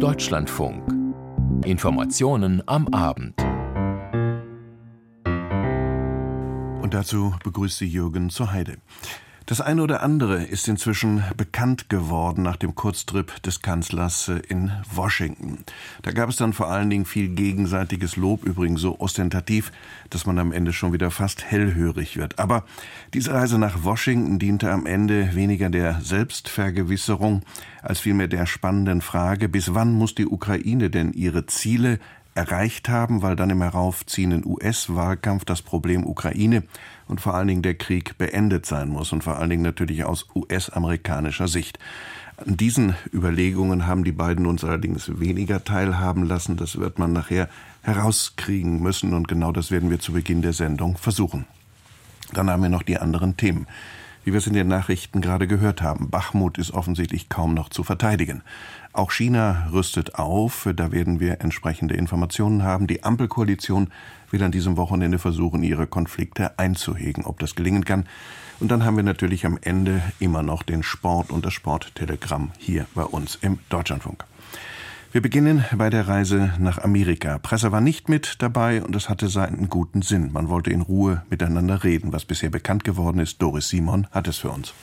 Deutschlandfunk. Informationen am Abend. Und dazu begrüßt sie Jürgen zur Heide. Das eine oder andere ist inzwischen bekannt geworden nach dem Kurztrip des Kanzlers äh, in Washington. Da gab es dann vor allen Dingen viel gegenseitiges Lob, übrigens so ostentativ, dass man am Ende schon wieder fast hellhörig wird. Aber diese Reise nach Washington diente am Ende weniger der Selbstvergewisserung als vielmehr der spannenden Frage, bis wann muss die Ukraine denn ihre Ziele erreicht haben, weil dann im heraufziehenden US-Wahlkampf das Problem Ukraine und vor allen Dingen der Krieg beendet sein muss und vor allen Dingen natürlich aus US-amerikanischer Sicht. An diesen Überlegungen haben die beiden uns allerdings weniger teilhaben lassen. Das wird man nachher herauskriegen müssen und genau das werden wir zu Beginn der Sendung versuchen. Dann haben wir noch die anderen Themen. Wie wir es in den Nachrichten gerade gehört haben, Bachmut ist offensichtlich kaum noch zu verteidigen. Auch China rüstet auf, da werden wir entsprechende Informationen haben. Die Ampelkoalition will an diesem Wochenende versuchen, ihre Konflikte einzuhegen. Ob das gelingen kann, und dann haben wir natürlich am Ende immer noch den Sport und das Sporttelegramm hier bei uns im Deutschlandfunk. Wir beginnen bei der Reise nach Amerika. Presse war nicht mit dabei und es hatte seinen guten Sinn. Man wollte in Ruhe miteinander reden. Was bisher bekannt geworden ist, Doris Simon hat es für uns.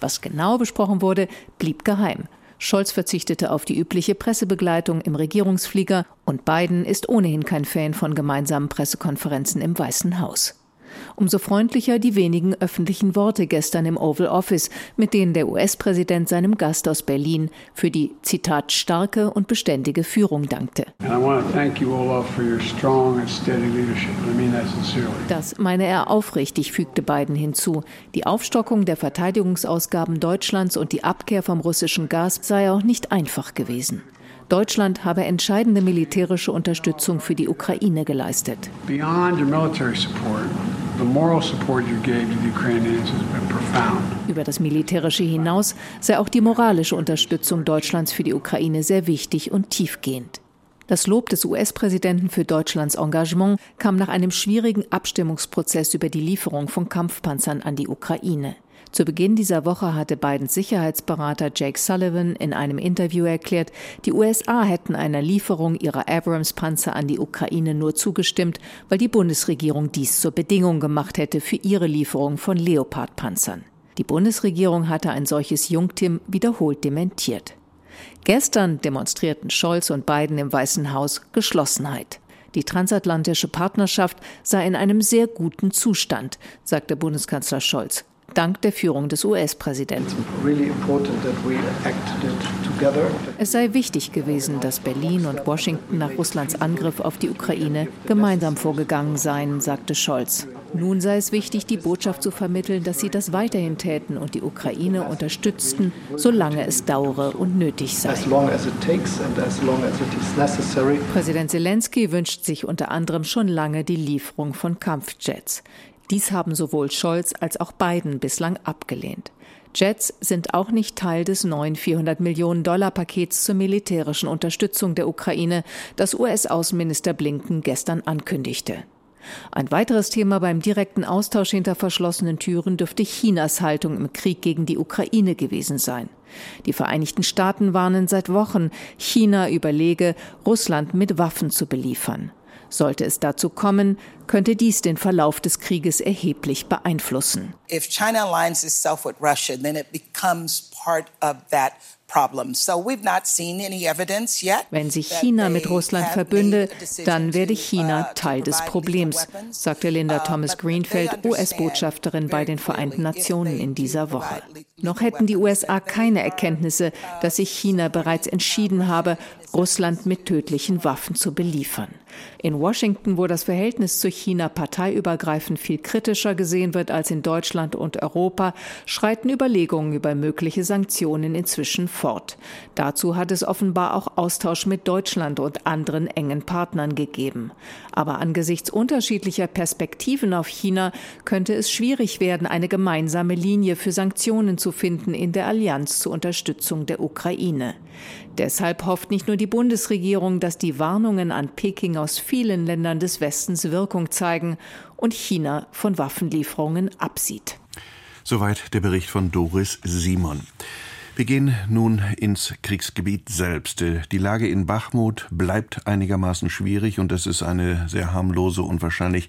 Was genau besprochen wurde, blieb geheim. Scholz verzichtete auf die übliche Pressebegleitung im Regierungsflieger und Biden ist ohnehin kein Fan von gemeinsamen Pressekonferenzen im Weißen Haus. Umso freundlicher die wenigen öffentlichen Worte gestern im Oval Office, mit denen der US-Präsident seinem Gast aus Berlin für die Zitat starke und beständige Führung dankte. Das meine er aufrichtig, fügte Biden hinzu. Die Aufstockung der Verteidigungsausgaben Deutschlands und die Abkehr vom russischen Gas sei auch nicht einfach gewesen. Deutschland habe entscheidende militärische Unterstützung für die Ukraine geleistet. Über das Militärische hinaus sei auch die moralische Unterstützung Deutschlands für die Ukraine sehr wichtig und tiefgehend. Das Lob des US-Präsidenten für Deutschlands Engagement kam nach einem schwierigen Abstimmungsprozess über die Lieferung von Kampfpanzern an die Ukraine. Zu Beginn dieser Woche hatte Bidens Sicherheitsberater Jake Sullivan in einem Interview erklärt, die USA hätten einer Lieferung ihrer Abrams-Panzer an die Ukraine nur zugestimmt, weil die Bundesregierung dies zur Bedingung gemacht hätte für ihre Lieferung von Leopard-Panzern. Die Bundesregierung hatte ein solches Jungtim wiederholt dementiert. Gestern demonstrierten Scholz und Biden im Weißen Haus Geschlossenheit. Die transatlantische Partnerschaft sei in einem sehr guten Zustand, sagte Bundeskanzler Scholz dank der Führung des US-Präsidenten. Es sei wichtig gewesen, dass Berlin und Washington nach Russlands Angriff auf die Ukraine gemeinsam vorgegangen seien, sagte Scholz. Nun sei es wichtig, die Botschaft zu vermitteln, dass sie das weiterhin täten und die Ukraine unterstützten, solange es dauere und nötig sei. Präsident Zelensky wünscht sich unter anderem schon lange die Lieferung von Kampfjets. Dies haben sowohl Scholz als auch Biden bislang abgelehnt. Jets sind auch nicht Teil des neuen 400 Millionen Dollar Pakets zur militärischen Unterstützung der Ukraine, das US-Außenminister Blinken gestern ankündigte. Ein weiteres Thema beim direkten Austausch hinter verschlossenen Türen dürfte Chinas Haltung im Krieg gegen die Ukraine gewesen sein. Die Vereinigten Staaten warnen seit Wochen, China überlege, Russland mit Waffen zu beliefern. Sollte es dazu kommen, könnte dies den Verlauf des Krieges erheblich beeinflussen. If China aligns itself with Russia, then it becomes part of that wenn sich China mit Russland verbünde, dann werde China uh, Teil des Problems, sagte Linda Thomas Greenfield, US-Botschafterin bei den Vereinten Nationen in dieser Woche. Noch hätten die USA keine Erkenntnisse, dass sich China bereits entschieden habe, Russland mit tödlichen Waffen zu beliefern. In Washington, wo das Verhältnis zu China parteiübergreifend viel kritischer gesehen wird als in Deutschland und Europa, schreiten Überlegungen über mögliche Sanktionen inzwischen fort. Dazu hat es offenbar auch Austausch mit Deutschland und anderen engen Partnern gegeben. Aber angesichts unterschiedlicher Perspektiven auf China könnte es schwierig werden, eine gemeinsame Linie für Sanktionen zu finden in der Allianz zur Unterstützung der Ukraine. Deshalb hofft nicht nur die Bundesregierung, dass die Warnungen an Peking aus vielen Ländern des Westens Wirkung zeigen und China von Waffenlieferungen absieht. Soweit der Bericht von Doris Simon. Wir gehen nun ins Kriegsgebiet selbst. Die Lage in Bachmut bleibt einigermaßen schwierig und es ist eine sehr harmlose und wahrscheinlich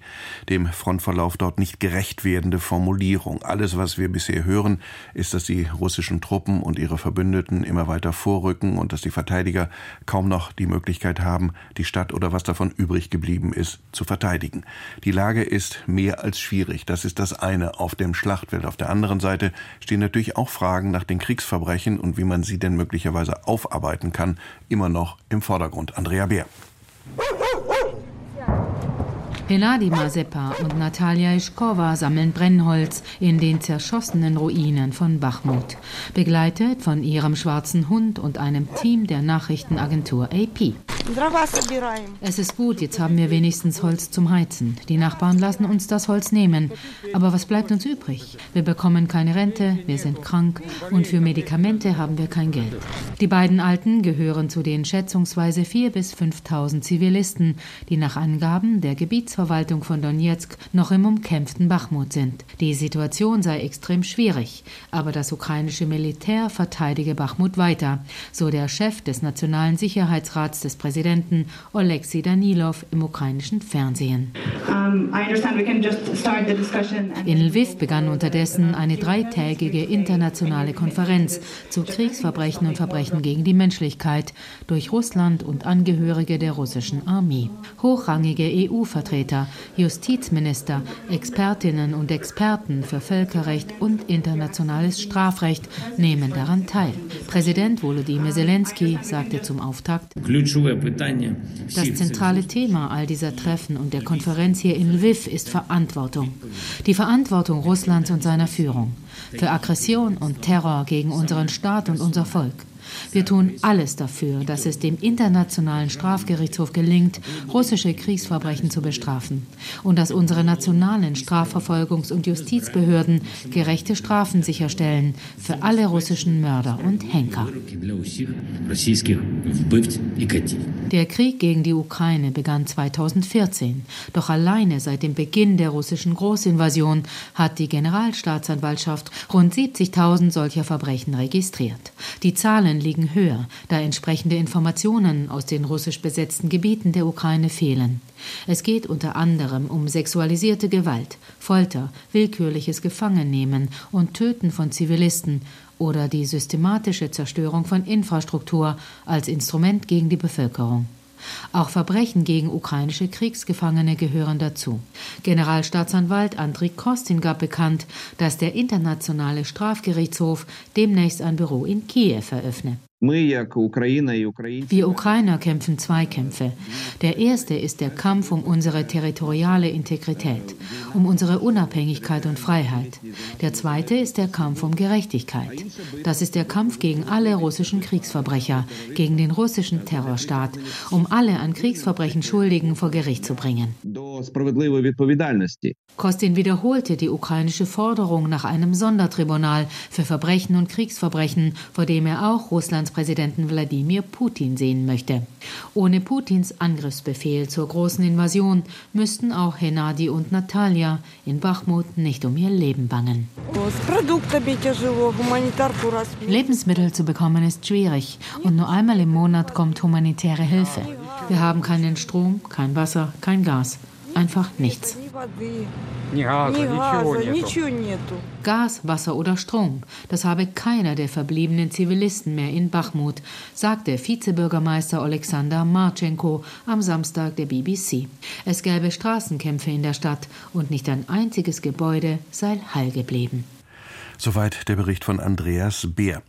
dem Frontverlauf dort nicht gerecht werdende Formulierung. Alles, was wir bisher hören, ist, dass die russischen Truppen und ihre Verbündeten immer weiter vorrücken und dass die Verteidiger kaum noch die Möglichkeit haben, die Stadt oder was davon übrig geblieben ist, zu verteidigen. Die Lage ist mehr als schwierig. Das ist das eine auf dem Schlachtfeld. Auf der anderen Seite stehen natürlich auch Fragen nach den Kriegsverbrechen Verbrechen und wie man sie denn möglicherweise aufarbeiten kann, immer noch im Vordergrund. Andrea Bär. Henadi Mazepa und Natalia Ischkova sammeln Brennholz in den zerschossenen Ruinen von Bachmut, begleitet von ihrem schwarzen Hund und einem Team der Nachrichtenagentur AP. Es ist gut, jetzt haben wir wenigstens Holz zum Heizen. Die Nachbarn lassen uns das Holz nehmen. Aber was bleibt uns übrig? Wir bekommen keine Rente, wir sind krank und für Medikamente haben wir kein Geld. Die beiden Alten gehören zu den schätzungsweise 4.000 bis 5.000 Zivilisten, die nach Angaben der Gebietsverwaltung von Donetsk noch im umkämpften Bachmut sind. Die Situation sei extrem schwierig, aber das ukrainische Militär verteidige Bachmut weiter, so der Chef des Nationalen Sicherheitsrats des Präsidenten Präsidenten Oleksiy Danilov im ukrainischen Fernsehen. In Lviv begann unterdessen eine dreitägige internationale Konferenz zu Kriegsverbrechen und Verbrechen gegen die Menschlichkeit durch Russland und Angehörige der russischen Armee. Hochrangige EU-Vertreter, Justizminister, Expertinnen und Experten für Völkerrecht und internationales Strafrecht nehmen daran teil. Präsident Volodymyr Zelensky sagte zum Auftakt, das zentrale Thema all dieser Treffen und der Konferenz hier in Lviv ist Verantwortung. Die Verantwortung Russlands und seiner Führung für Aggression und Terror gegen unseren Staat und unser Volk. Wir tun alles dafür, dass es dem Internationalen Strafgerichtshof gelingt, russische Kriegsverbrechen zu bestrafen und dass unsere nationalen Strafverfolgungs- und Justizbehörden gerechte Strafen sicherstellen für alle russischen Mörder und Henker. Der Krieg gegen die Ukraine begann 2014, doch alleine seit dem Beginn der russischen Großinvasion hat die Generalstaatsanwaltschaft rund 70.000 solcher Verbrechen registriert. Die Zahlen liegen höher, da entsprechende Informationen aus den russisch besetzten Gebieten der Ukraine fehlen. Es geht unter anderem um sexualisierte Gewalt, Folter, willkürliches Gefangennehmen und Töten von Zivilisten oder die systematische Zerstörung von Infrastruktur als Instrument gegen die Bevölkerung. Auch Verbrechen gegen ukrainische Kriegsgefangene gehören dazu. Generalstaatsanwalt Andriy Kostin gab bekannt, dass der Internationale Strafgerichtshof demnächst ein Büro in Kiew eröffne. Wir Ukrainer kämpfen zwei Kämpfe. Der erste ist der Kampf um unsere territoriale Integrität, um unsere Unabhängigkeit und Freiheit. Der zweite ist der Kampf um Gerechtigkeit. Das ist der Kampf gegen alle russischen Kriegsverbrecher, gegen den russischen Terrorstaat, um alle an Kriegsverbrechen Schuldigen vor Gericht zu bringen. Kostin wiederholte die ukrainische Forderung nach einem Sondertribunal für Verbrechen und Kriegsverbrechen, vor dem er auch Russlands Präsidenten Wladimir Putin sehen möchte. Ohne Putins Angriffsbefehl zur großen Invasion müssten auch Henadi und Natalia in Bachmut nicht um ihr Leben bangen. Lebensmittel zu bekommen ist schwierig und nur einmal im Monat kommt humanitäre Hilfe. Wir haben keinen Strom, kein Wasser, kein Gas. Einfach nichts. Gas, Wasser oder Strom, das habe keiner der verbliebenen Zivilisten mehr in Bachmut, sagte Vizebürgermeister Alexander Marchenko am Samstag der BBC. Es gäbe Straßenkämpfe in der Stadt und nicht ein einziges Gebäude sei heil geblieben. Soweit der Bericht von Andreas Beer.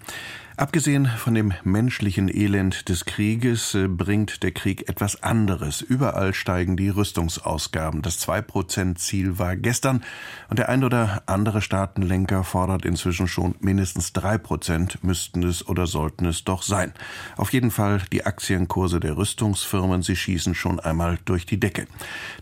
Abgesehen von dem menschlichen Elend des Krieges äh, bringt der Krieg etwas anderes. Überall steigen die Rüstungsausgaben. Das 2-Prozent-Ziel war gestern und der ein oder andere Staatenlenker fordert inzwischen schon mindestens 3 Prozent müssten es oder sollten es doch sein. Auf jeden Fall die Aktienkurse der Rüstungsfirmen, sie schießen schon einmal durch die Decke.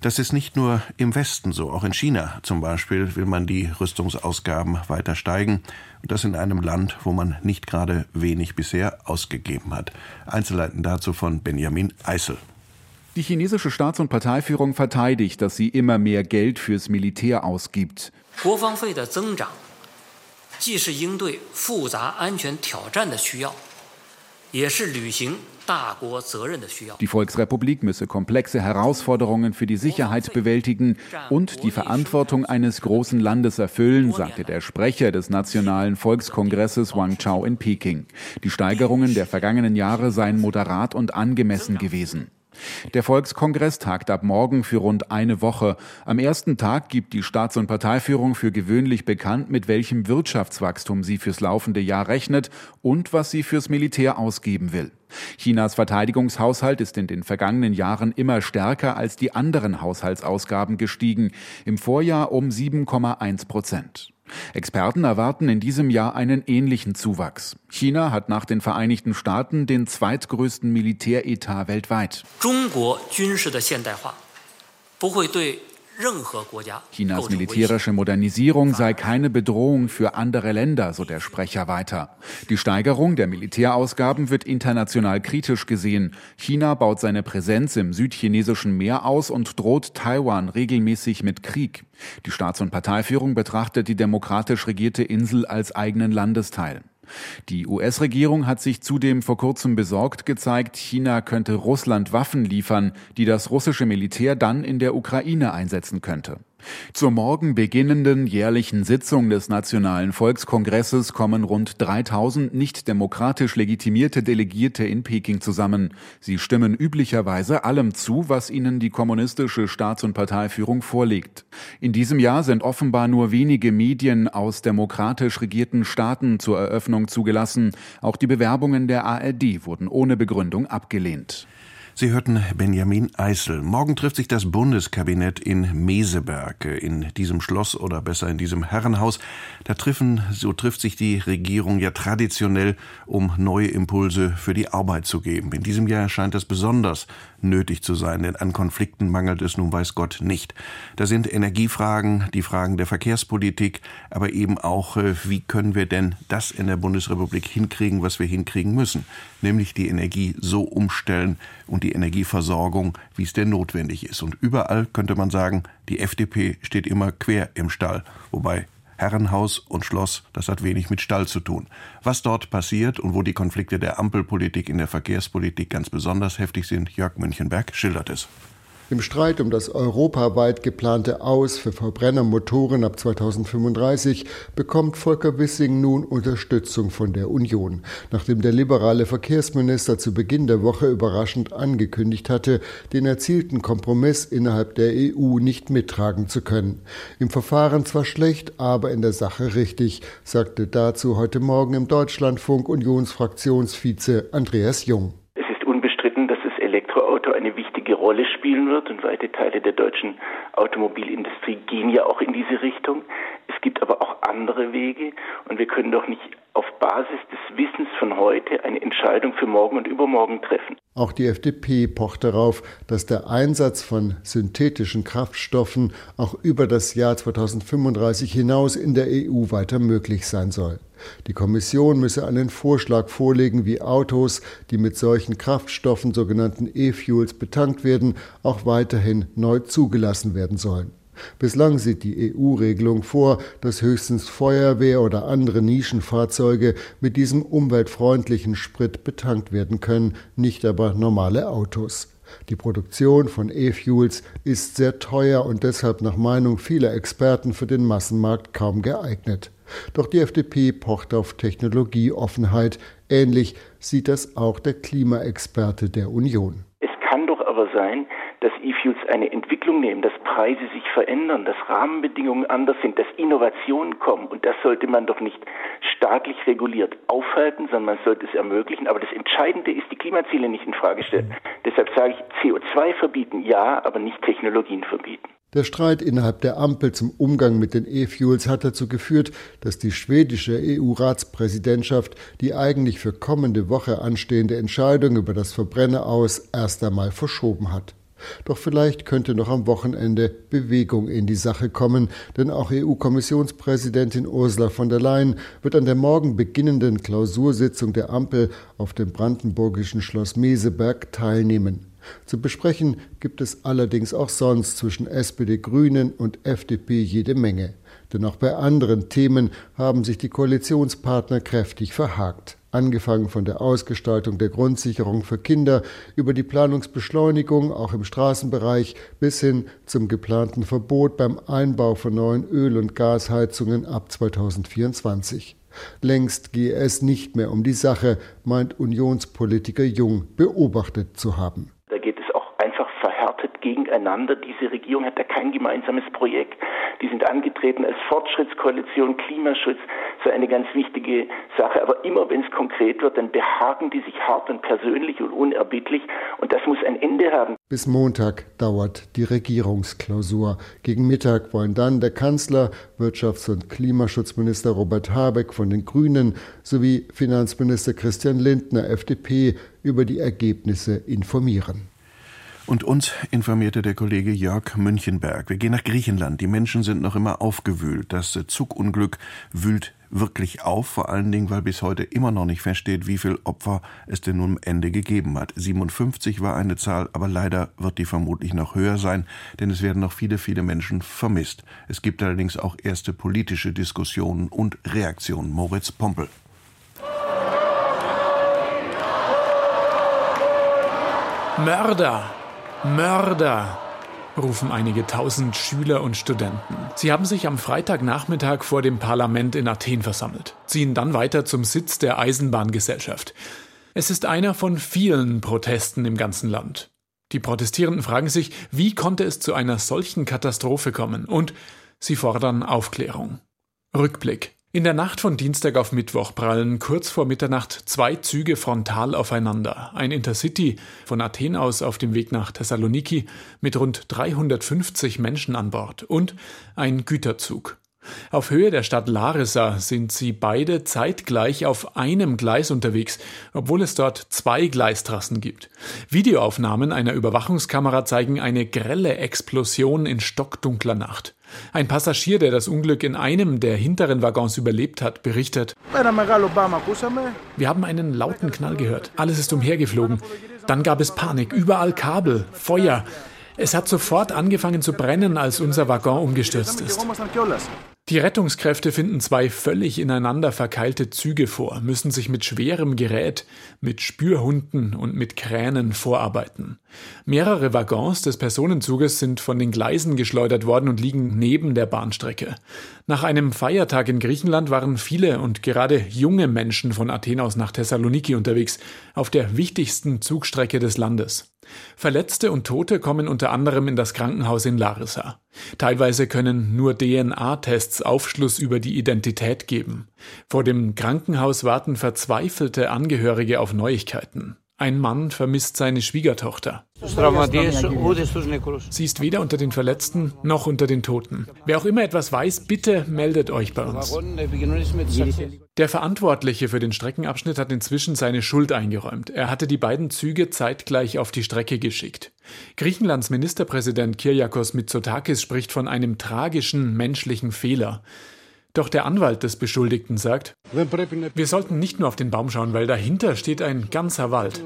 Das ist nicht nur im Westen so, auch in China zum Beispiel will man die Rüstungsausgaben weiter steigen. Und das in einem Land, wo man nicht gerade wenig bisher ausgegeben hat. Einzelheiten dazu von Benjamin Eisel. Die chinesische Staats- und Parteiführung verteidigt, dass sie immer mehr Geld fürs Militär ausgibt. Die Volksrepublik müsse komplexe Herausforderungen für die Sicherheit bewältigen und die Verantwortung eines großen Landes erfüllen, sagte der Sprecher des Nationalen Volkskongresses Wang Chao in Peking. Die Steigerungen der vergangenen Jahre seien moderat und angemessen gewesen. Der Volkskongress tagt ab morgen für rund eine Woche. Am ersten Tag gibt die Staats- und Parteiführung für gewöhnlich bekannt, mit welchem Wirtschaftswachstum sie fürs laufende Jahr rechnet und was sie fürs Militär ausgeben will. Chinas Verteidigungshaushalt ist in den vergangenen Jahren immer stärker als die anderen Haushaltsausgaben gestiegen, im Vorjahr um 7,1 Prozent. Experten erwarten in diesem Jahr einen ähnlichen Zuwachs. China hat nach den Vereinigten Staaten den zweitgrößten Militäretat weltweit. Chinas militärische Modernisierung sei keine Bedrohung für andere Länder, so der Sprecher weiter. Die Steigerung der Militärausgaben wird international kritisch gesehen. China baut seine Präsenz im südchinesischen Meer aus und droht Taiwan regelmäßig mit Krieg. Die Staats- und Parteiführung betrachtet die demokratisch regierte Insel als eigenen Landesteil. Die US-Regierung hat sich zudem vor kurzem besorgt gezeigt, China könnte Russland Waffen liefern, die das russische Militär dann in der Ukraine einsetzen könnte. Zur morgen beginnenden jährlichen Sitzung des Nationalen Volkskongresses kommen rund 3000 nicht demokratisch legitimierte Delegierte in Peking zusammen. Sie stimmen üblicherweise allem zu, was ihnen die kommunistische Staats- und Parteiführung vorlegt. In diesem Jahr sind offenbar nur wenige Medien aus demokratisch regierten Staaten zur Eröffnung zugelassen. Auch die Bewerbungen der ARD wurden ohne Begründung abgelehnt. Sie hörten Benjamin Eisel. Morgen trifft sich das Bundeskabinett in Meseberg, in diesem Schloss oder besser in diesem Herrenhaus. Da treffen, so trifft sich die Regierung ja traditionell, um neue Impulse für die Arbeit zu geben. In diesem Jahr erscheint das besonders nötig zu sein, denn an Konflikten mangelt es nun weiß Gott nicht. Da sind Energiefragen, die Fragen der Verkehrspolitik, aber eben auch, äh, wie können wir denn das in der Bundesrepublik hinkriegen, was wir hinkriegen müssen, nämlich die Energie so umstellen und die Energieversorgung, wie es denn notwendig ist. Und überall könnte man sagen, die FDP steht immer quer im Stall, wobei Herrenhaus und Schloss, das hat wenig mit Stall zu tun. Was dort passiert und wo die Konflikte der Ampelpolitik in der Verkehrspolitik ganz besonders heftig sind, Jörg Münchenberg schildert es. Im Streit um das europaweit geplante Aus für Verbrennermotoren ab 2035 bekommt Volker Wissing nun Unterstützung von der Union, nachdem der liberale Verkehrsminister zu Beginn der Woche überraschend angekündigt hatte, den erzielten Kompromiss innerhalb der EU nicht mittragen zu können. Im Verfahren zwar schlecht, aber in der Sache richtig, sagte dazu heute Morgen im Deutschlandfunk Unionsfraktionsvize Andreas Jung. Es ist unbestritten, dass das Elektroauto eine wichtige Rolle spielen wird und weite Teile der deutschen Automobilindustrie gehen ja auch in diese Richtung. Es gibt aber auch andere Wege und wir können doch nicht auf Basis des Wissens von heute eine Entscheidung für morgen und übermorgen treffen. Auch die FDP pocht darauf, dass der Einsatz von synthetischen Kraftstoffen auch über das Jahr 2035 hinaus in der EU weiter möglich sein soll. Die Kommission müsse einen Vorschlag vorlegen, wie Autos, die mit solchen Kraftstoffen, sogenannten E-Fuels, betankt werden, auch weiterhin neu zugelassen werden sollen. Bislang sieht die EU-Regelung vor, dass höchstens Feuerwehr oder andere Nischenfahrzeuge mit diesem umweltfreundlichen Sprit betankt werden können, nicht aber normale Autos. Die Produktion von E-Fuels ist sehr teuer und deshalb nach Meinung vieler Experten für den Massenmarkt kaum geeignet. Doch die FDP pocht auf Technologieoffenheit. Ähnlich sieht das auch der Klimaexperte der Union. Es kann doch aber sein, dass E-Fuels eine Entwicklung nehmen, dass Preise sich verändern, dass Rahmenbedingungen anders sind, dass Innovationen kommen. Und das sollte man doch nicht staatlich reguliert aufhalten, sondern man sollte es ermöglichen. Aber das Entscheidende ist, die Klimaziele nicht in Frage stellen. Deshalb sage ich, CO2 verbieten ja, aber nicht Technologien verbieten. Der Streit innerhalb der Ampel zum Umgang mit den E-Fuels hat dazu geführt, dass die schwedische EU-Ratspräsidentschaft die eigentlich für kommende Woche anstehende Entscheidung über das Verbrenneraus erst einmal verschoben hat. Doch vielleicht könnte noch am Wochenende Bewegung in die Sache kommen, denn auch EU-Kommissionspräsidentin Ursula von der Leyen wird an der morgen beginnenden Klausursitzung der Ampel auf dem brandenburgischen Schloss Meseberg teilnehmen. Zu besprechen gibt es allerdings auch sonst zwischen SPD, Grünen und FDP jede Menge. Denn auch bei anderen Themen haben sich die Koalitionspartner kräftig verhakt angefangen von der Ausgestaltung der Grundsicherung für Kinder über die Planungsbeschleunigung auch im Straßenbereich bis hin zum geplanten Verbot beim Einbau von neuen Öl- und Gasheizungen ab 2024. Längst gehe es nicht mehr um die Sache, meint Unionspolitiker Jung beobachtet zu haben. Da geht es auch verhärtet gegeneinander. Diese Regierung hat da kein gemeinsames Projekt. Die sind angetreten als Fortschrittskoalition, Klimaschutz, so eine ganz wichtige Sache. Aber immer wenn es konkret wird, dann behagen die sich hart und persönlich und unerbittlich. Und das muss ein Ende haben. Bis Montag dauert die Regierungsklausur. Gegen Mittag wollen dann der Kanzler, Wirtschafts- und Klimaschutzminister Robert Habeck von den Grünen sowie Finanzminister Christian Lindner, FDP, über die Ergebnisse informieren. Und uns informierte der Kollege Jörg Münchenberg. Wir gehen nach Griechenland. Die Menschen sind noch immer aufgewühlt. Das Zugunglück wühlt wirklich auf, vor allen Dingen, weil bis heute immer noch nicht feststeht, wie viel Opfer es denn nun am Ende gegeben hat. 57 war eine Zahl, aber leider wird die vermutlich noch höher sein, denn es werden noch viele, viele Menschen vermisst. Es gibt allerdings auch erste politische Diskussionen und Reaktionen. Moritz Pompel. Mörder! Mörder! rufen einige tausend Schüler und Studenten. Sie haben sich am Freitagnachmittag vor dem Parlament in Athen versammelt, ziehen dann weiter zum Sitz der Eisenbahngesellschaft. Es ist einer von vielen Protesten im ganzen Land. Die Protestierenden fragen sich, wie konnte es zu einer solchen Katastrophe kommen? Und sie fordern Aufklärung. Rückblick. In der Nacht von Dienstag auf Mittwoch prallen kurz vor Mitternacht zwei Züge frontal aufeinander. Ein Intercity von Athen aus auf dem Weg nach Thessaloniki mit rund 350 Menschen an Bord und ein Güterzug. Auf Höhe der Stadt Larissa sind sie beide zeitgleich auf einem Gleis unterwegs, obwohl es dort zwei Gleistrassen gibt. Videoaufnahmen einer Überwachungskamera zeigen eine grelle Explosion in stockdunkler Nacht. Ein Passagier, der das Unglück in einem der hinteren Waggons überlebt hat, berichtet, wir haben einen lauten Knall gehört. Alles ist umhergeflogen. Dann gab es Panik, überall Kabel, Feuer. Es hat sofort angefangen zu brennen, als unser Waggon umgestürzt ist. Die Rettungskräfte finden zwei völlig ineinander verkeilte Züge vor, müssen sich mit schwerem Gerät, mit Spürhunden und mit Kränen vorarbeiten. Mehrere Waggons des Personenzuges sind von den Gleisen geschleudert worden und liegen neben der Bahnstrecke. Nach einem Feiertag in Griechenland waren viele und gerade junge Menschen von Athen aus nach Thessaloniki unterwegs, auf der wichtigsten Zugstrecke des Landes. Verletzte und Tote kommen unter anderem in das Krankenhaus in Larissa. Teilweise können nur DNA-Tests Aufschluss über die Identität geben. Vor dem Krankenhaus warten verzweifelte Angehörige auf Neuigkeiten. Ein Mann vermisst seine Schwiegertochter. Sie ist weder unter den Verletzten noch unter den Toten. Wer auch immer etwas weiß, bitte meldet euch bei uns. Der Verantwortliche für den Streckenabschnitt hat inzwischen seine Schuld eingeräumt. Er hatte die beiden Züge zeitgleich auf die Strecke geschickt. Griechenlands Ministerpräsident Kyriakos Mitsotakis spricht von einem tragischen menschlichen Fehler. Doch der Anwalt des Beschuldigten sagt, wir sollten nicht nur auf den Baum schauen, weil dahinter steht ein ganzer Wald.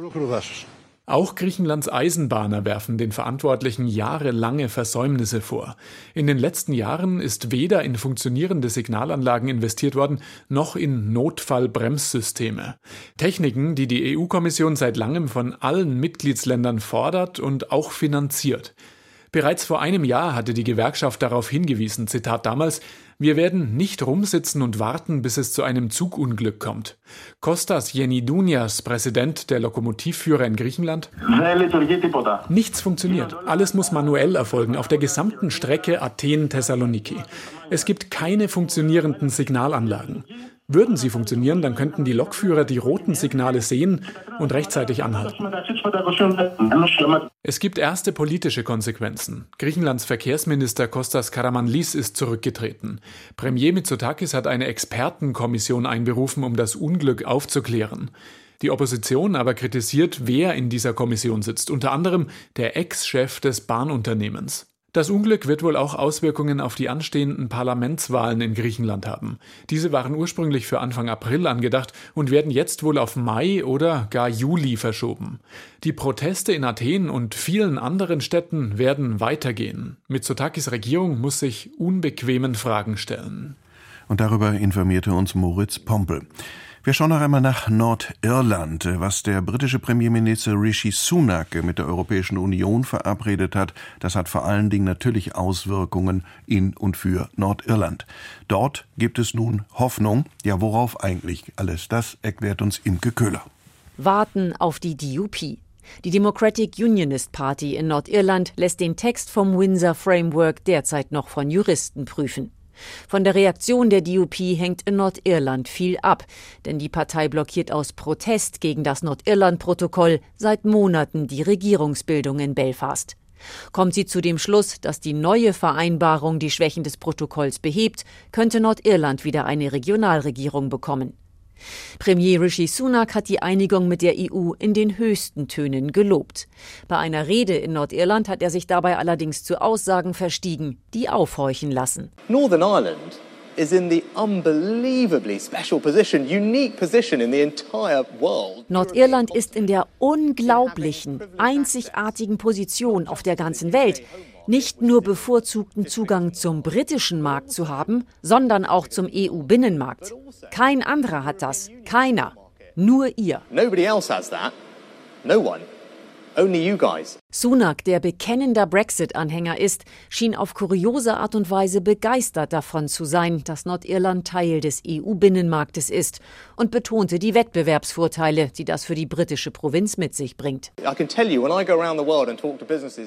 Auch Griechenlands Eisenbahner werfen den Verantwortlichen jahrelange Versäumnisse vor. In den letzten Jahren ist weder in funktionierende Signalanlagen investiert worden, noch in Notfallbremssysteme. Techniken, die die EU-Kommission seit langem von allen Mitgliedsländern fordert und auch finanziert. Bereits vor einem Jahr hatte die Gewerkschaft darauf hingewiesen, Zitat damals, wir werden nicht rumsitzen und warten, bis es zu einem Zugunglück kommt. Kostas Yenidunias, Präsident der Lokomotivführer in Griechenland. Nichts funktioniert. Alles muss manuell erfolgen, auf der gesamten Strecke Athen-Thessaloniki. Es gibt keine funktionierenden Signalanlagen. Würden sie funktionieren, dann könnten die Lokführer die roten Signale sehen und rechtzeitig anhalten. Es gibt erste politische Konsequenzen. Griechenlands Verkehrsminister Kostas Karamanlis ist zurückgetreten. Premier Mitsotakis hat eine Expertenkommission einberufen, um das Unglück aufzuklären. Die Opposition aber kritisiert, wer in dieser Kommission sitzt, unter anderem der Ex-Chef des Bahnunternehmens. Das Unglück wird wohl auch Auswirkungen auf die anstehenden Parlamentswahlen in Griechenland haben. Diese waren ursprünglich für Anfang April angedacht und werden jetzt wohl auf Mai oder gar Juli verschoben. Die Proteste in Athen und vielen anderen Städten werden weitergehen. Mitsotakis Regierung muss sich unbequemen Fragen stellen. Und darüber informierte uns Moritz Pompel. Wir schauen noch einmal nach Nordirland. Was der britische Premierminister Rishi Sunak mit der Europäischen Union verabredet hat, das hat vor allen Dingen natürlich Auswirkungen in und für Nordirland. Dort gibt es nun Hoffnung. Ja, worauf eigentlich alles? Das erklärt uns Imke Köhler. Warten auf die DUP. Die Democratic Unionist Party in Nordirland lässt den Text vom Windsor Framework derzeit noch von Juristen prüfen. Von der Reaktion der DUP hängt in Nordirland viel ab, denn die Partei blockiert aus Protest gegen das Nordirland-Protokoll seit Monaten die Regierungsbildung in Belfast. Kommt sie zu dem Schluss, dass die neue Vereinbarung die Schwächen des Protokolls behebt, könnte Nordirland wieder eine Regionalregierung bekommen. Premier Rishi Sunak hat die Einigung mit der EU in den höchsten Tönen gelobt. Bei einer Rede in Nordirland hat er sich dabei allerdings zu Aussagen verstiegen, die aufhorchen lassen. Northern Ireland is in the unbelievably special position, unique position in the entire world. Nordirland ist in der unglaublichen, einzigartigen Position auf der ganzen Welt, nicht nur bevorzugten Zugang zum britischen Markt zu haben, sondern auch zum EU-Binnenmarkt. Kein anderer hat das. Keiner. Nur ihr. Nobody else has that. No one. Only you guys. Sunak, der bekennender Brexit-Anhänger ist, schien auf kuriose Art und Weise begeistert davon zu sein, dass Nordirland Teil des EU-Binnenmarktes ist und betonte die Wettbewerbsvorteile, die das für die britische Provinz mit sich bringt.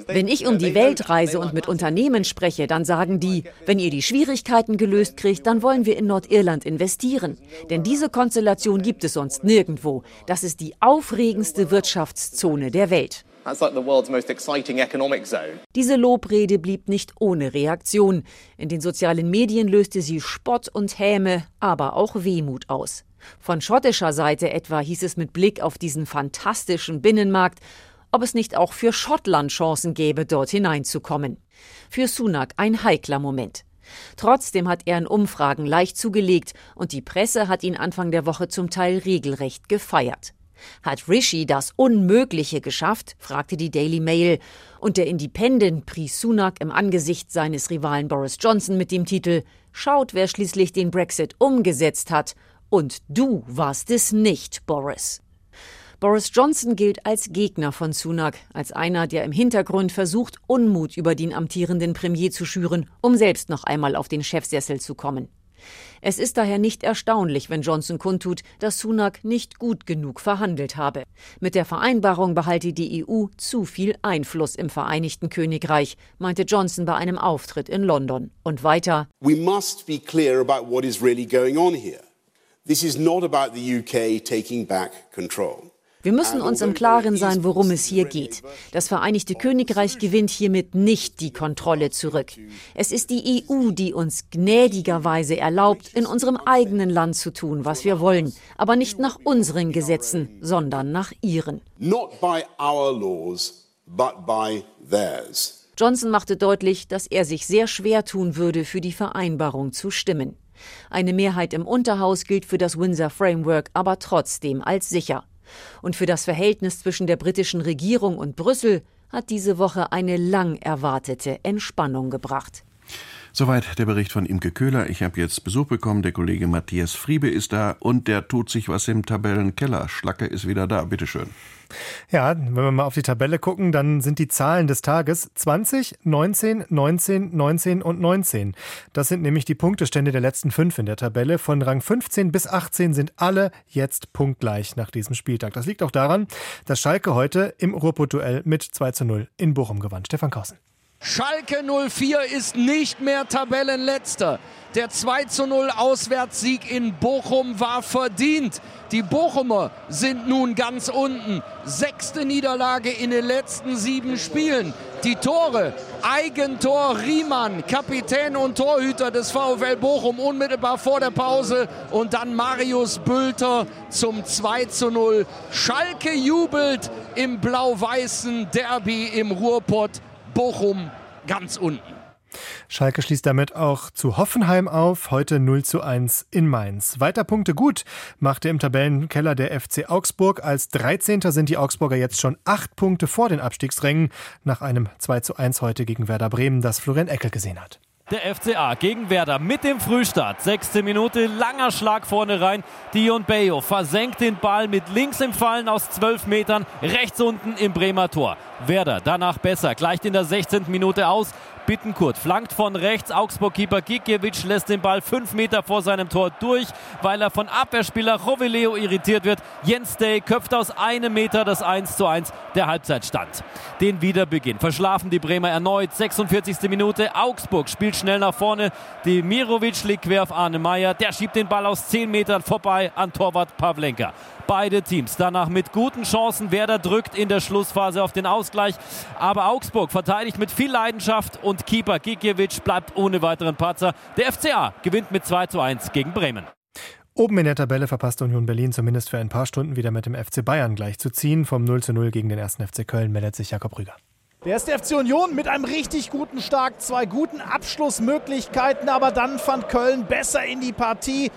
Wenn ich um die Welt reise und mit Unternehmen spreche, dann sagen die, wenn ihr die Schwierigkeiten gelöst kriegt, dann wollen wir in Nordirland investieren. Denn diese Konstellation gibt es sonst nirgendwo. Das ist die aufregendste Wirtschaftszone der Welt. Diese Lobrede blieb nicht ohne Reaktion. In den sozialen Medien löste sie Spott und Häme, aber auch Wehmut aus. Von schottischer Seite etwa hieß es mit Blick auf diesen fantastischen Binnenmarkt, ob es nicht auch für Schottland Chancen gäbe, dort hineinzukommen. Für Sunak ein heikler Moment. Trotzdem hat er in Umfragen leicht zugelegt und die Presse hat ihn Anfang der Woche zum Teil regelrecht gefeiert. Hat Rishi das Unmögliche geschafft? fragte die Daily Mail. Und der Independent pries Sunak im Angesicht seines Rivalen Boris Johnson mit dem Titel Schaut, wer schließlich den Brexit umgesetzt hat. Und du warst es nicht, Boris. Boris Johnson gilt als Gegner von Sunak, als einer, der im Hintergrund versucht, Unmut über den amtierenden Premier zu schüren, um selbst noch einmal auf den Chefsessel zu kommen. Es ist daher nicht erstaunlich, wenn Johnson kundtut, dass Sunak nicht gut genug verhandelt habe. Mit der Vereinbarung behalte die EU zu viel Einfluss im Vereinigten Königreich, meinte Johnson bei einem Auftritt in London. Und weiter We must be clear about what is really going on here. This is not about the UK taking back control. Wir müssen uns im Klaren sein, worum es hier geht. Das Vereinigte Königreich gewinnt hiermit nicht die Kontrolle zurück. Es ist die EU, die uns gnädigerweise erlaubt, in unserem eigenen Land zu tun, was wir wollen, aber nicht nach unseren Gesetzen, sondern nach ihren. Not by our laws, but by theirs. Johnson machte deutlich, dass er sich sehr schwer tun würde, für die Vereinbarung zu stimmen. Eine Mehrheit im Unterhaus gilt für das Windsor Framework aber trotzdem als sicher. Und für das Verhältnis zwischen der britischen Regierung und Brüssel hat diese Woche eine lang erwartete Entspannung gebracht. Soweit der Bericht von Imke Köhler. Ich habe jetzt Besuch bekommen. Der Kollege Matthias Friebe ist da und der tut sich was im Tabellenkeller. Schlacke ist wieder da. Bitteschön. Ja, wenn wir mal auf die Tabelle gucken, dann sind die Zahlen des Tages 20, 19, 19, 19 und 19. Das sind nämlich die Punktestände der letzten fünf in der Tabelle. Von Rang 15 bis 18 sind alle jetzt punktgleich nach diesem Spieltag. Das liegt auch daran, dass Schalke heute im Ruhrpott-Duell mit 2 zu 0 in Bochum gewann. Stefan Kausen. Schalke 04 ist nicht mehr Tabellenletzter. Der 2 zu 0 Auswärtssieg in Bochum war verdient. Die Bochumer sind nun ganz unten. Sechste Niederlage in den letzten sieben Spielen. Die Tore, Eigentor Riemann, Kapitän und Torhüter des VfL Bochum unmittelbar vor der Pause. Und dann Marius Bülter zum 2 zu 0. Schalke jubelt im blau-weißen Derby im Ruhrpott. Bochum ganz unten. Schalke schließt damit auch zu Hoffenheim auf, heute 0 zu 1 in Mainz. Weiter Punkte gut machte im Tabellenkeller der FC Augsburg. Als 13. sind die Augsburger jetzt schon acht Punkte vor den Abstiegsrängen nach einem 2 zu 1 heute gegen Werder Bremen, das Florian Eckel gesehen hat. Der FCA gegen Werder mit dem Frühstart. Sechste Minute, langer Schlag vorne rein. Dion Bayo versenkt den Ball mit links im Fallen aus 12 Metern, rechts unten im Bremer Tor. Werder danach besser, gleicht in der 16. Minute aus. Bittenkurt flankt von rechts. Augsburg-Keeper Gikiewicz lässt den Ball fünf Meter vor seinem Tor durch, weil er von Abwehrspieler Rovileo irritiert wird. Jens Day köpft aus einem Meter das 1 zu 1 der Halbzeitstand. Den Wiederbeginn verschlafen die Bremer erneut. 46. Minute. Augsburg spielt schnell nach vorne. Demirovic liegt quer auf Arne Meyer. Der schiebt den Ball aus 10 Metern vorbei an Torwart Pavlenka. Beide Teams danach mit guten Chancen. Werder drückt in der Schlussphase auf den Ausgleich. Aber Augsburg verteidigt mit viel Leidenschaft und Keeper Gikiewicz bleibt ohne weiteren Patzer. Der FCA gewinnt mit 2 zu 1 gegen Bremen. Oben in der Tabelle verpasst Union Berlin zumindest für ein paar Stunden wieder mit dem FC Bayern gleichzuziehen. Vom 0 zu 0 gegen den 1. FC Köln meldet sich Jakob Rüger. Der erste FC Union mit einem richtig guten Start, zwei guten Abschlussmöglichkeiten, aber dann fand Köln besser in die Partie.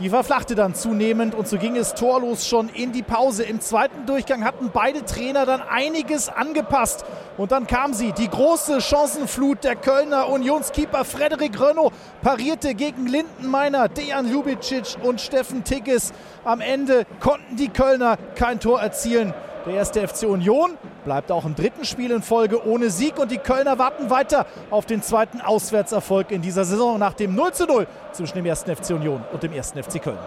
Die verflachte dann zunehmend und so ging es torlos schon in die Pause. Im zweiten Durchgang hatten beide Trainer dann einiges angepasst. Und dann kam sie, die große Chancenflut der Kölner Unionskeeper Frederik Rönno parierte gegen Lindenmeiner, Dejan Ljubicic und Steffen Tigges. Am Ende konnten die Kölner kein Tor erzielen. Der erste FC Union bleibt auch im dritten Spiel in Folge ohne Sieg und die Kölner warten weiter auf den zweiten Auswärtserfolg in dieser Saison nach dem 0 zu 0 zwischen dem ersten FC Union und dem ersten FC Köln.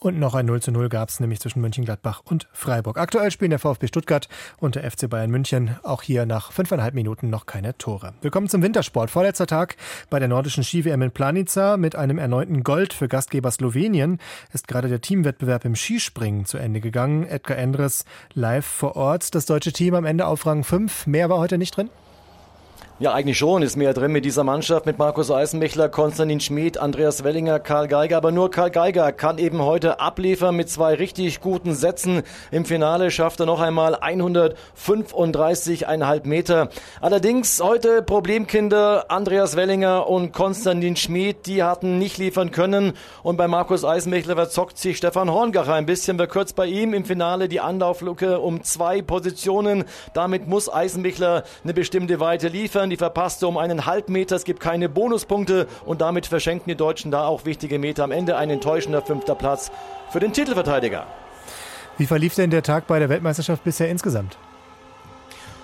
Und noch ein 0 zu 0 gab es nämlich zwischen Mönchengladbach und Freiburg. Aktuell spielen der VfB Stuttgart und der FC Bayern München. Auch hier nach fünfeinhalb Minuten noch keine Tore. Willkommen zum Wintersport. Vorletzter Tag bei der nordischen Ski-WM in Planica mit einem erneuten Gold für Gastgeber Slowenien ist gerade der Teamwettbewerb im Skispringen zu Ende gegangen. Edgar Endres live vor Ort. Das deutsche Team am Ende auf Rang 5. Mehr war heute nicht drin? Ja, eigentlich schon ist mehr drin mit dieser Mannschaft, mit Markus Eisenmichler, Konstantin Schmid, Andreas Wellinger, Karl Geiger. Aber nur Karl Geiger kann eben heute abliefern mit zwei richtig guten Sätzen. Im Finale schafft er noch einmal 135,5 Meter. Allerdings heute Problemkinder Andreas Wellinger und Konstantin Schmid, die hatten nicht liefern können. Und bei Markus Eisenmichler verzockt sich Stefan Horngacher ein bisschen. Verkürzt bei ihm im Finale die Anlauflücke um zwei Positionen. Damit muss Eisenmichler eine bestimmte Weite liefern. Bayern, die verpasste um einen Halbmeter. Es gibt keine Bonuspunkte und damit verschenken die Deutschen da auch wichtige Meter. Am Ende ein enttäuschender fünfter Platz für den Titelverteidiger. Wie verlief denn der Tag bei der Weltmeisterschaft bisher insgesamt?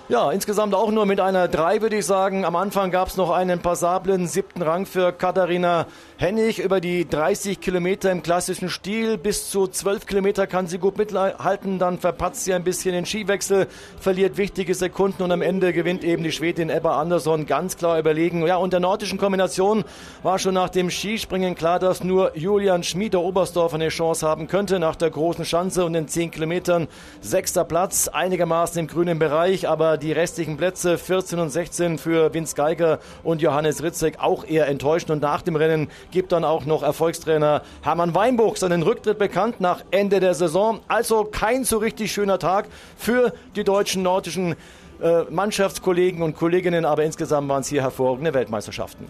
Ja, insgesamt auch nur mit einer 3, würde ich sagen. Am Anfang gab es noch einen passablen siebten Rang für Katharina Hennig. Über die 30 Kilometer im klassischen Stil bis zu 12 Kilometer kann sie gut mithalten. Dann verpatzt sie ein bisschen den Skiwechsel, verliert wichtige Sekunden und am Ende gewinnt eben die Schwedin Ebba Andersson ganz klar überlegen. Ja, und der nordischen Kombination war schon nach dem Skispringen klar, dass nur Julian Schmid der Oberstdorf eine Chance haben könnte nach der großen Schanze und den 10 Kilometern. Sechster Platz, einigermaßen im grünen Bereich, aber die restlichen Plätze 14 und 16 für Vince Geiger und Johannes Ritzek auch eher enttäuschend. Und nach dem Rennen gibt dann auch noch Erfolgstrainer Hermann Weinbuch seinen Rücktritt bekannt nach Ende der Saison. Also kein so richtig schöner Tag für die deutschen nordischen äh, Mannschaftskollegen und Kolleginnen, aber insgesamt waren es hier hervorragende Weltmeisterschaften.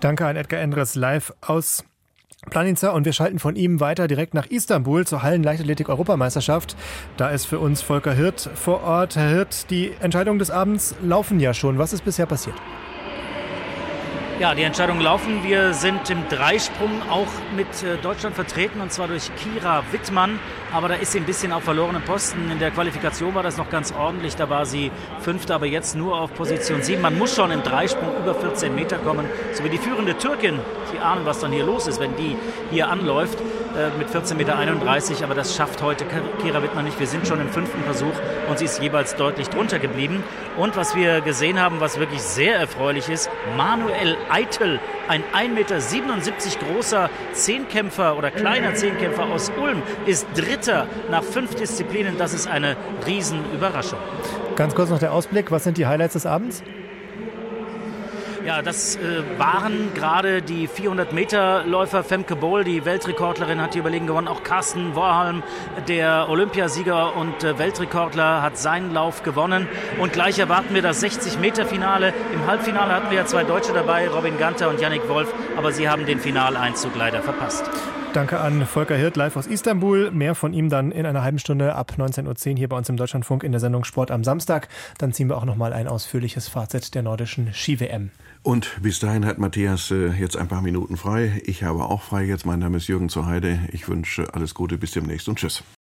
Danke an Edgar Endres live aus Planica und wir schalten von ihm weiter direkt nach Istanbul zur Hallen-Leichtathletik-Europameisterschaft. Da ist für uns Volker Hirt vor Ort. Herr Hirt, die Entscheidungen des Abends laufen ja schon. Was ist bisher passiert? Ja, die Entscheidungen laufen. Wir sind im Dreisprung auch mit äh, Deutschland vertreten und zwar durch Kira Wittmann. Aber da ist sie ein bisschen auf verlorenen Posten. In der Qualifikation war das noch ganz ordentlich. Da war sie Fünfte, aber jetzt nur auf Position 7. Man muss schon im Dreisprung über 14 Meter kommen. So wie die führende Türkin. Sie ahnen, was dann hier los ist, wenn die hier anläuft äh, mit 14,31 Meter. Aber das schafft heute Kira Wittmann nicht. Wir sind schon im fünften Versuch und sie ist jeweils deutlich drunter geblieben. Und was wir gesehen haben, was wirklich sehr erfreulich ist, Manuel Eitel, ein 1,77 Meter großer Zehnkämpfer oder kleiner Zehnkämpfer aus Ulm, ist Dritter nach fünf Disziplinen. Das ist eine Riesenüberraschung. Ganz kurz noch der Ausblick. Was sind die Highlights des Abends? Ja, das äh, waren gerade die 400-Meter-Läufer. Femke Bohl, die Weltrekordlerin, hat die Überlegen gewonnen. Auch Carsten Worhalm, der Olympiasieger und äh, Weltrekordler, hat seinen Lauf gewonnen. Und gleich erwarten wir das 60-Meter-Finale. Im Halbfinale hatten wir ja zwei Deutsche dabei, Robin Ganter und Yannick Wolf, aber sie haben den Finaleinzug leider verpasst. Danke an Volker Hirt live aus Istanbul. Mehr von ihm dann in einer halben Stunde ab 19.10 Uhr hier bei uns im Deutschlandfunk in der Sendung Sport am Samstag. Dann ziehen wir auch nochmal ein ausführliches Fazit der nordischen Ski-WM. Und bis dahin hat Matthias äh, jetzt ein paar Minuten frei. Ich habe auch frei jetzt. Mein Name ist Jürgen zur Heide. Ich wünsche alles Gute. Bis demnächst und tschüss.